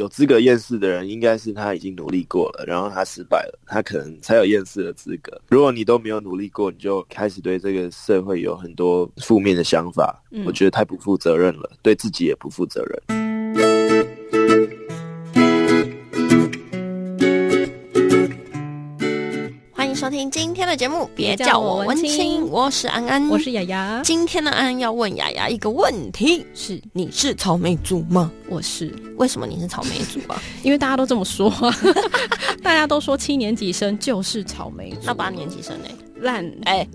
有资格厌世的人，应该是他已经努力过了，然后他失败了，他可能才有厌世的资格。如果你都没有努力过，你就开始对这个社会有很多负面的想法，嗯、我觉得太不负责任了，对自己也不负责任。听今天的节目，别叫我文青，我是安安，我是雅雅。今天的安安要问雅雅一个问题：是你是草莓族吗？我是。为什么你是草莓族啊？因为大家都这么说，大家都说七年级生就是草莓族，那八年级生呢？烂哎。欸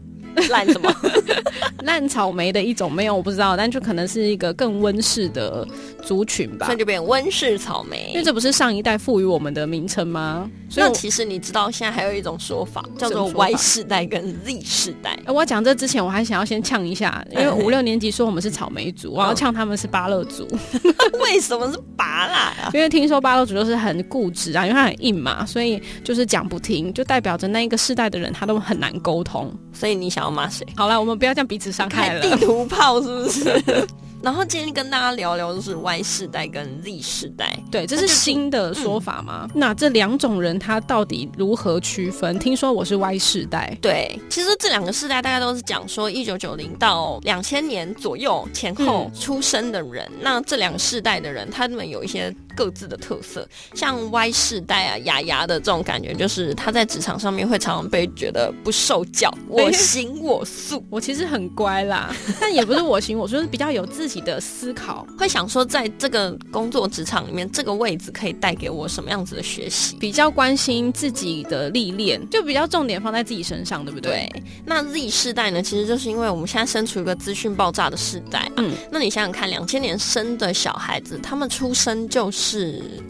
烂什么？烂草莓的一种没有，我不知道，但就可能是一个更温室的族群吧。那就变温室草莓，因为这不是上一代赋予我们的名称吗？所以那其实你知道，现在还有一种说法叫做 Y 世代跟 Z 世代。我要讲这之前，我还想要先呛一下，因为五六年级说我们是草莓族，我要呛他们是芭乐族。为什么是芭乐啊？因为听说芭乐族就是很固执啊，因为它很硬嘛，所以就是讲不听，就代表着那一个世代的人他都很难沟通。所以你想要骂谁？好了，我们不要这样彼此伤害了。地图炮是不是？然后今天跟大家聊聊，就是 Y 世代跟 Z 世代，对，这是新的说法吗？嗯、那这两种人他到底如何区分？听说我是 Y 世代，对，其实这两个世代大家都是讲说一九九零到两千年左右前后出生的人。嗯、那这两个世代的人，他们有一些各自的特色，像 Y 世代啊，雅雅的这种感觉，就是他在职场上面会常常被觉得不受教，我行我素。我其实很乖啦，但也不是我行我素，就是比较有自己。的思考会想说，在这个工作职场里面，这个位置可以带给我什么样子的学习？比较关心自己的历练，就比较重点放在自己身上，对不对？对。那 Z 世代呢？其实就是因为我们现在身处一个资讯爆炸的时代啊。嗯。那你想想看，两千年生的小孩子，他们出生就是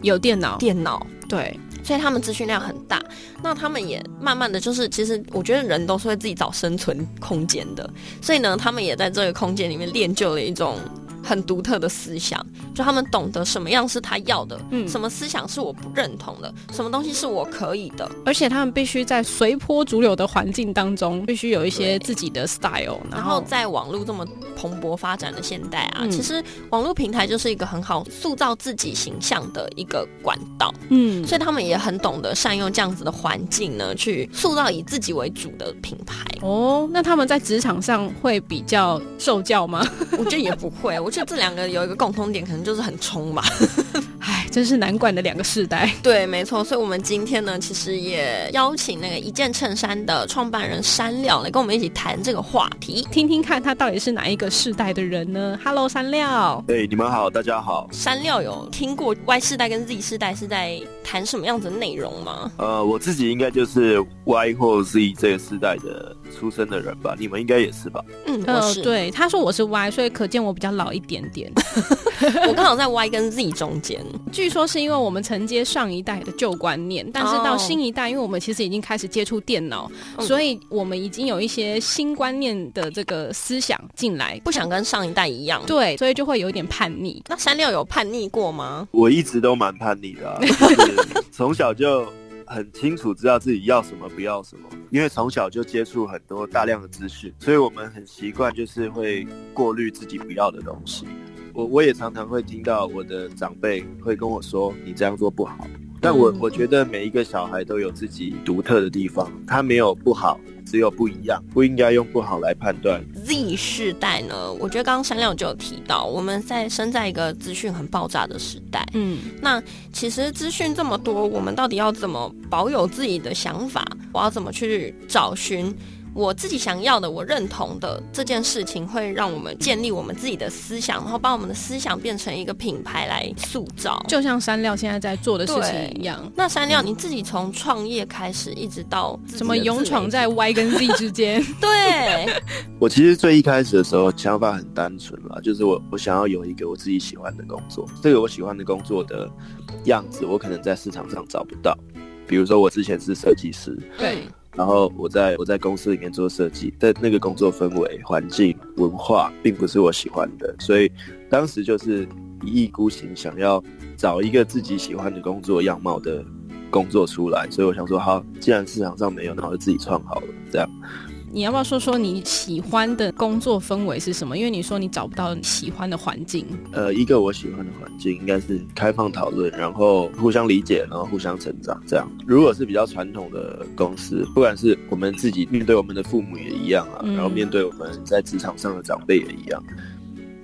有电脑，电脑，对。所以他们资讯量很大，那他们也慢慢的就是，其实我觉得人都是会自己找生存空间的，所以呢，他们也在这个空间里面练就了一种很独特的思想，就他们懂得什么样是他要的，嗯，什么思想是我不认同的，什么东西是我可以的，而且他们必须在随波逐流的环境当中，必须有一些自己的 style，然后在网络这么蓬勃发展的现代啊，嗯，其实网络平台就是一个很好塑造自己形象的一个管道，嗯，所以他们也。很懂得善用这样子的环境呢，去塑造以自己为主的品牌。哦，那他们在职场上会比较受教吗？我觉得也不会。我觉得这两个有一个共通点，可能就是很冲吧。唉，真是难管的两个世代。对，没错。所以，我们今天呢，其实也邀请那个一件衬衫的创办人山料来跟我们一起谈这个话题，听听看他到底是哪一个世代的人呢？Hello，山料。对，你们好，大家好。山料有听过 Y 世代跟 Z 世代是在谈什么样子的内容吗？呃，我自己应该就是 Y 或 Z 这个世代的出生的人吧，你们应该也是吧？嗯，我是。呃、对，他说我是 Y，所以可见我比较老一点点。我刚好在 Y 跟 Z 中间。据说是因为我们承接上一代的旧观念，但是到新一代，因为我们其实已经开始接触电脑，所以我们已经有一些新观念的这个思想进来，不想跟上一代一样。对，所以就会有点叛逆。那山料有叛逆过吗？我一直都蛮叛逆的、啊，从小就很清楚知道自己要什么不要什么，因为从小就接触很多大量的资讯，所以我们很习惯就是会过滤自己不要的东西。我我也常常会听到我的长辈会跟我说：“你这样做不好。”但我我觉得每一个小孩都有自己独特的地方，他没有不好，只有不一样，不应该用不好来判断。Z 世代呢？我觉得刚刚山亮就有提到，我们在生在一个资讯很爆炸的时代。嗯，那其实资讯这么多，我们到底要怎么保有自己的想法？我要怎么去找寻？我自己想要的，我认同的这件事情，会让我们建立我们自己的思想，然后把我们的思想变成一个品牌来塑造，就像山料现在在做的事情一样。那山料，你自己从创业开始，一直到什么勇闯在 Y 跟 Z 之间？对，我其实最一开始的时候想法很单纯啦，就是我我想要有一个我自己喜欢的工作，这个我喜欢的工作的样子，我可能在市场上找不到。比如说我之前是设计师，对。然后我在我在公司里面做设计，但那个工作氛围、环境、文化并不是我喜欢的，所以当时就是一意孤行，想要找一个自己喜欢的工作样貌的工作出来。所以我想说，好，既然市场上没有，那我就自己创好了。这样，你要不要说说你喜欢的工作氛围是什么？因为你说你找不到你喜欢的环境。呃，一个我喜欢的环境应该是开放讨论，然后互相理解，然后互相成长。这样，如果是比较传统的公司，不管是我们自己面对我们的父母也一样啊，然后面对我们在职场上的长辈也一样，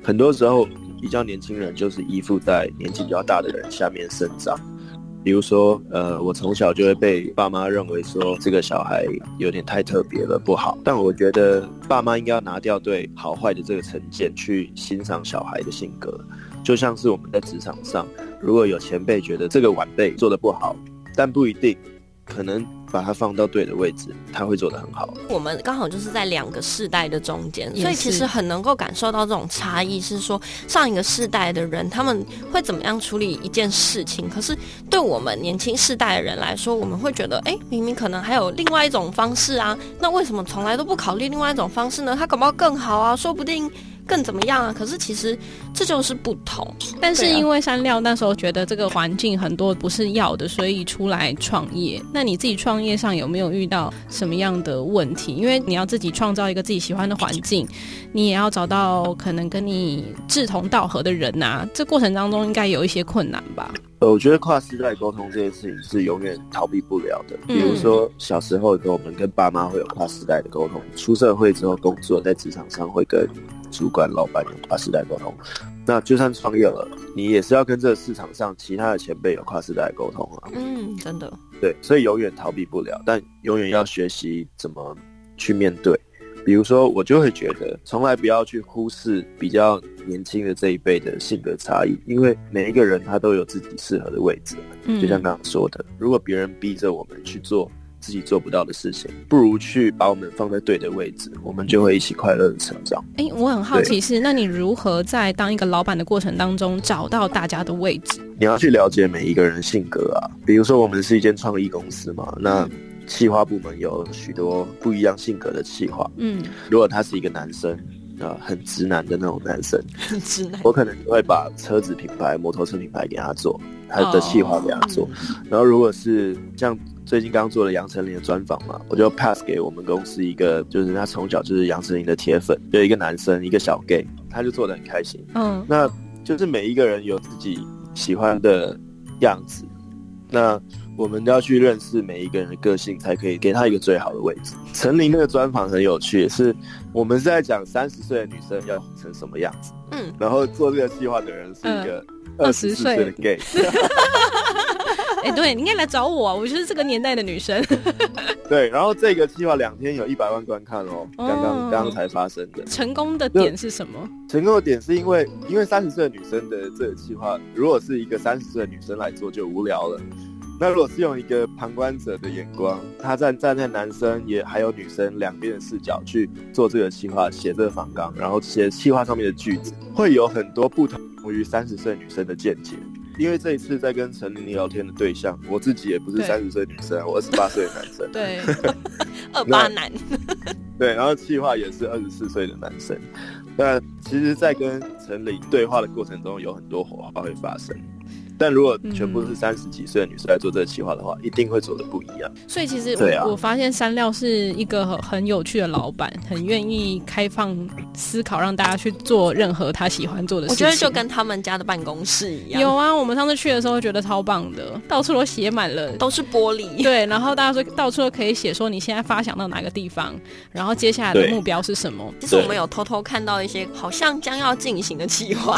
很多时候比较年轻人就是依附在年纪比较大的人下面生长。比如说，呃，我从小就会被爸妈认为说这个小孩有点太特别了，不好。但我觉得爸妈应该要拿掉对好坏的这个成见，去欣赏小孩的性格。就像是我们在职场上，如果有前辈觉得这个晚辈做得不好，但不一定，可能。把它放到对的位置，他会做得很好。我们刚好就是在两个世代的中间，所以其实很能够感受到这种差异。是说上一个世代的人他们会怎么样处理一件事情，可是对我们年轻世代的人来说，我们会觉得，哎，明明可能还有另外一种方式啊，那为什么从来都不考虑另外一种方式呢？他搞不好更好啊，说不定。更怎么样啊？可是其实这就是不同。但是因为山料那时候觉得这个环境很多不是要的，所以出来创业。那你自己创业上有没有遇到什么样的问题？因为你要自己创造一个自己喜欢的环境，你也要找到可能跟你志同道合的人呐。这过程当中应该有一些困难吧？呃，我觉得跨世代沟通这件事情是永远逃避不了的。比如说小时候的时候，我们跟爸妈会有跨世代的沟通；出社会之后工作，在职场上会跟。主管、老板有跨世代沟通，那就算创业了，你也是要跟这个市场上其他的前辈有跨世代沟通啊。嗯，真的。对，所以永远逃避不了，但永远要学习怎么去面对。比如说，我就会觉得，从来不要去忽视比较年轻的这一辈的性格差异，因为每一个人他都有自己适合的位置。嗯，就像刚刚说的，如果别人逼着我们去做。自己做不到的事情，不如去把我们放在对的位置，我们就会一起快乐的成长。哎、欸，我很好奇是，那你如何在当一个老板的过程当中找到大家的位置？你要去了解每一个人的性格啊。比如说，我们是一间创意公司嘛，那企划部门有许多不一样性格的企划。嗯，如果他是一个男生啊，很直男的那种男生，很直男，我可能会把车子品牌、摩托车品牌给他做，他的企划给他做。然后，如果是像。最近刚做了杨丞琳的专访嘛，我就 pass 给我们公司一个，就是他从小就是杨丞琳的铁粉，有一个男生，一个小 gay，他就做的很开心。嗯，那就是每一个人有自己喜欢的样子，那我们都要去认识每一个人的个性，才可以给他一个最好的位置。陈琳那个专访很有趣，是我们是在讲三十岁的女生要成什么样子，嗯，然后做这个计划的人是一个二十岁的 gay。哎、欸，对，你应该来找我，啊，我就是这个年代的女生。对，然后这个计划两天有一百万观看哦，刚刚刚刚才发生的。成功的点是什么？成功的点是因为，因为三十岁的女生的这个计划，如果是一个三十岁的女生来做就无聊了。那如果是用一个旁观者的眼光，他站站在男生也还有女生两边的视角去做这个计划，写这个访纲，然后写计划上面的句子，会有很多不同于三十岁女生的见解。因为这一次在跟陈琳聊天的对象，我自己也不是三十岁女生，我二十八岁的男生。对，二八男。对，然后企划也是二十四岁的男生。那其实，在跟陈琳对话的过程中，有很多火花会发生。但如果全部是三十几岁的女生来做这个企划的话，嗯，一定会做的不一样。所以其实我，啊，我发现山料是一个很很有趣的老板，很愿意开放思考，让大家去做任何他喜欢做的事情。我觉得就跟他们家的办公室一样。有啊，我们上次去的时候觉得超棒的，到处都写满了，都是玻璃。对，然后大家说到处都可以写说你现在发想到哪个地方，然后接下来的目标是什么。其实我们有偷偷看到一些好像将要进行的企划，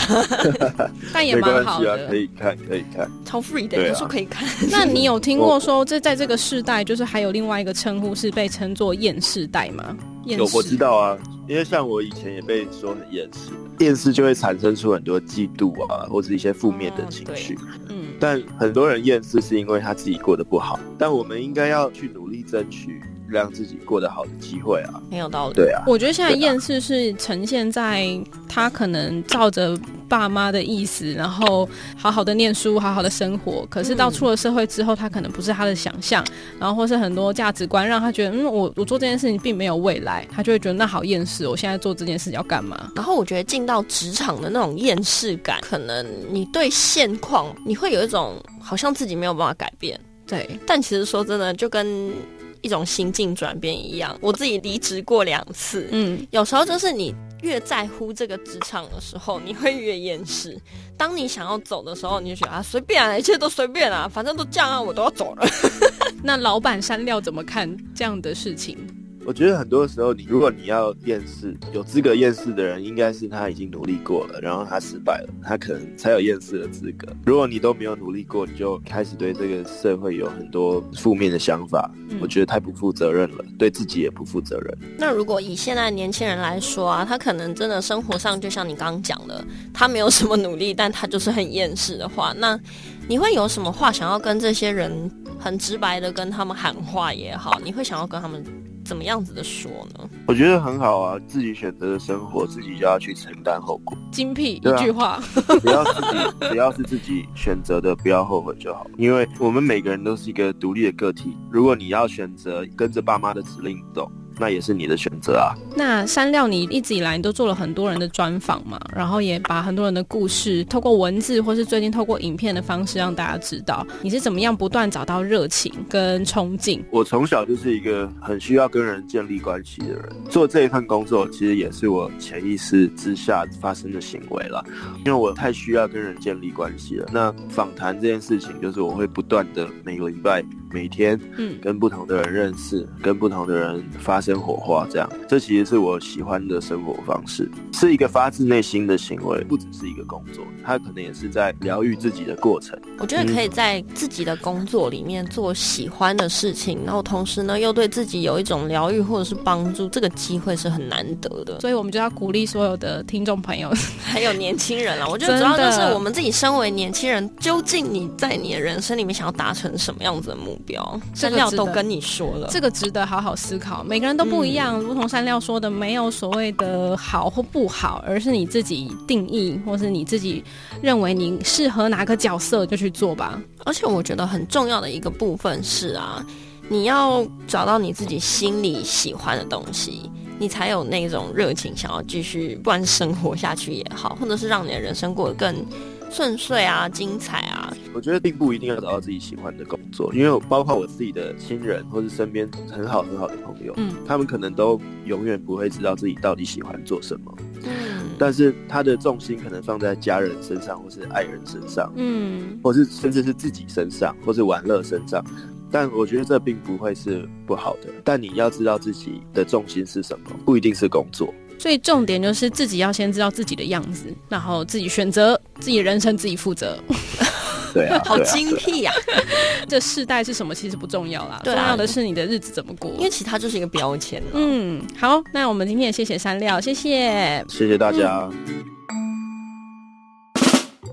但也蛮好的，啊，可以看。可以看，超 free 的，有时候可以看。那你有听过说，这在这个世代，就是还有另外一个称呼是被称作厌世代吗？有，我知道啊，因为像我以前也被说很厌世，厌世就会产生出很多嫉妒啊，或者一些负面的情绪。嗯，但很多人厌世是因为他自己过得不好，但我们应该要去努力争取。让自己过得好的机会啊，没有道理。对啊，我觉得现在厌世是呈现在他可能照着爸妈的意思，然后好好的念书，好好的生活。可是到出了社会之后，他可能不是他的想象，然后或是很多价值观让他觉得，嗯，我我做这件事情并没有未来，他就会觉得那好厌世。我现在做这件事要干嘛？然后我觉得进到职场的那种厌世感，可能你对现况你会有一种好像自己没有办法改变。对，但其实说真的，就跟。一种心境转变一样。我自己离职过两次，嗯，有时候就是你越在乎这个职场的时候，你会越厌世。当你想要走的时候，你就觉得啊，随便啊，一切都随便啊，反正都这样啊，我都要走了。那老板删料怎么看这样的事情？我觉得很多时候，你如果你要厌世，有资格厌世的人，应该是他已经努力过了，然后他失败了，他可能才有厌世的资格。如果你都没有努力过，你就开始对这个社会有很多负面的想法，嗯、我觉得太不负责任了，对自己也不负责任。那如果以现在年轻人来说啊，他可能真的生活上就像你刚刚讲的，他没有什么努力，但他就是很厌世的话，那你会有什么话想要跟这些人很直白的跟他们喊话也好？你会想要跟他们？怎么样子的说呢？我觉得很好啊，自己选择的生活，自己就要去承担后果。精辟一句话，只要自己 只要是自己选择的，不要后悔就好。因为我们每个人都是一个独立的个体，如果你要选择跟着爸妈的指令走。那也是你的选择啊。那山料，你一直以来你都做了很多人的专访嘛，然后也把很多人的故事透过文字，或是最近透过影片的方式让大家知道你是怎么样不断找到热情跟冲劲。我从小就是一个很需要跟人建立关系的人，做这一份工作其实也是我潜意识之下发生的行为了，因为我太需要跟人建立关系了。那访谈这件事情，就是我会不断的每个礼拜。每天，嗯，跟不同的人认识，嗯、跟不同的人发生火花，这样，这其实是我喜欢的生活方式，是一个发自内心的行为，不只是一个工作，它可能也是在疗愈自己的过程。我觉得可以在自己的工作里面做喜欢的事情，嗯、然后同时呢，又对自己有一种疗愈或者是帮助，这个机会是很难得的。所以我们就要鼓励所有的听众朋友，还有年轻人了。我觉得主要就是我们自己身为年轻人，究竟你在你的人生里面想要达成什么样子的目标？标山料都跟你说了，这个值得好好思考。每个人都不一样，嗯、如同山料说的，没有所谓的好或不好，而是你自己定义，或是你自己认为你适合哪个角色就去做吧。而且我觉得很重要的一个部分是啊，你要找到你自己心里喜欢的东西，你才有那种热情想要继续，不管是生活下去也好，或者是让你的人生过得更。顺遂啊，精彩啊！我觉得并不一定要找到自己喜欢的工作，因为包括我自己的亲人或是身边很好很好的朋友，嗯，他们可能都永远不会知道自己到底喜欢做什么，嗯，但是他的重心可能放在家人身上，或是爱人身上，嗯，或是甚至是自己身上，或是玩乐身上，但我觉得这并不会是不好的，但你要知道自己的重心是什么，不一定是工作。所以重点就是自己要先知道自己的样子，然后自己选择自己人生，自己负责。对啊，好精辟呀！这世代是什么其实不重要啦，重要的是你的日子怎么过，因为其他就是一个标签。嗯，好，那我们今天也谢谢山料，谢谢，谢谢大家。嗯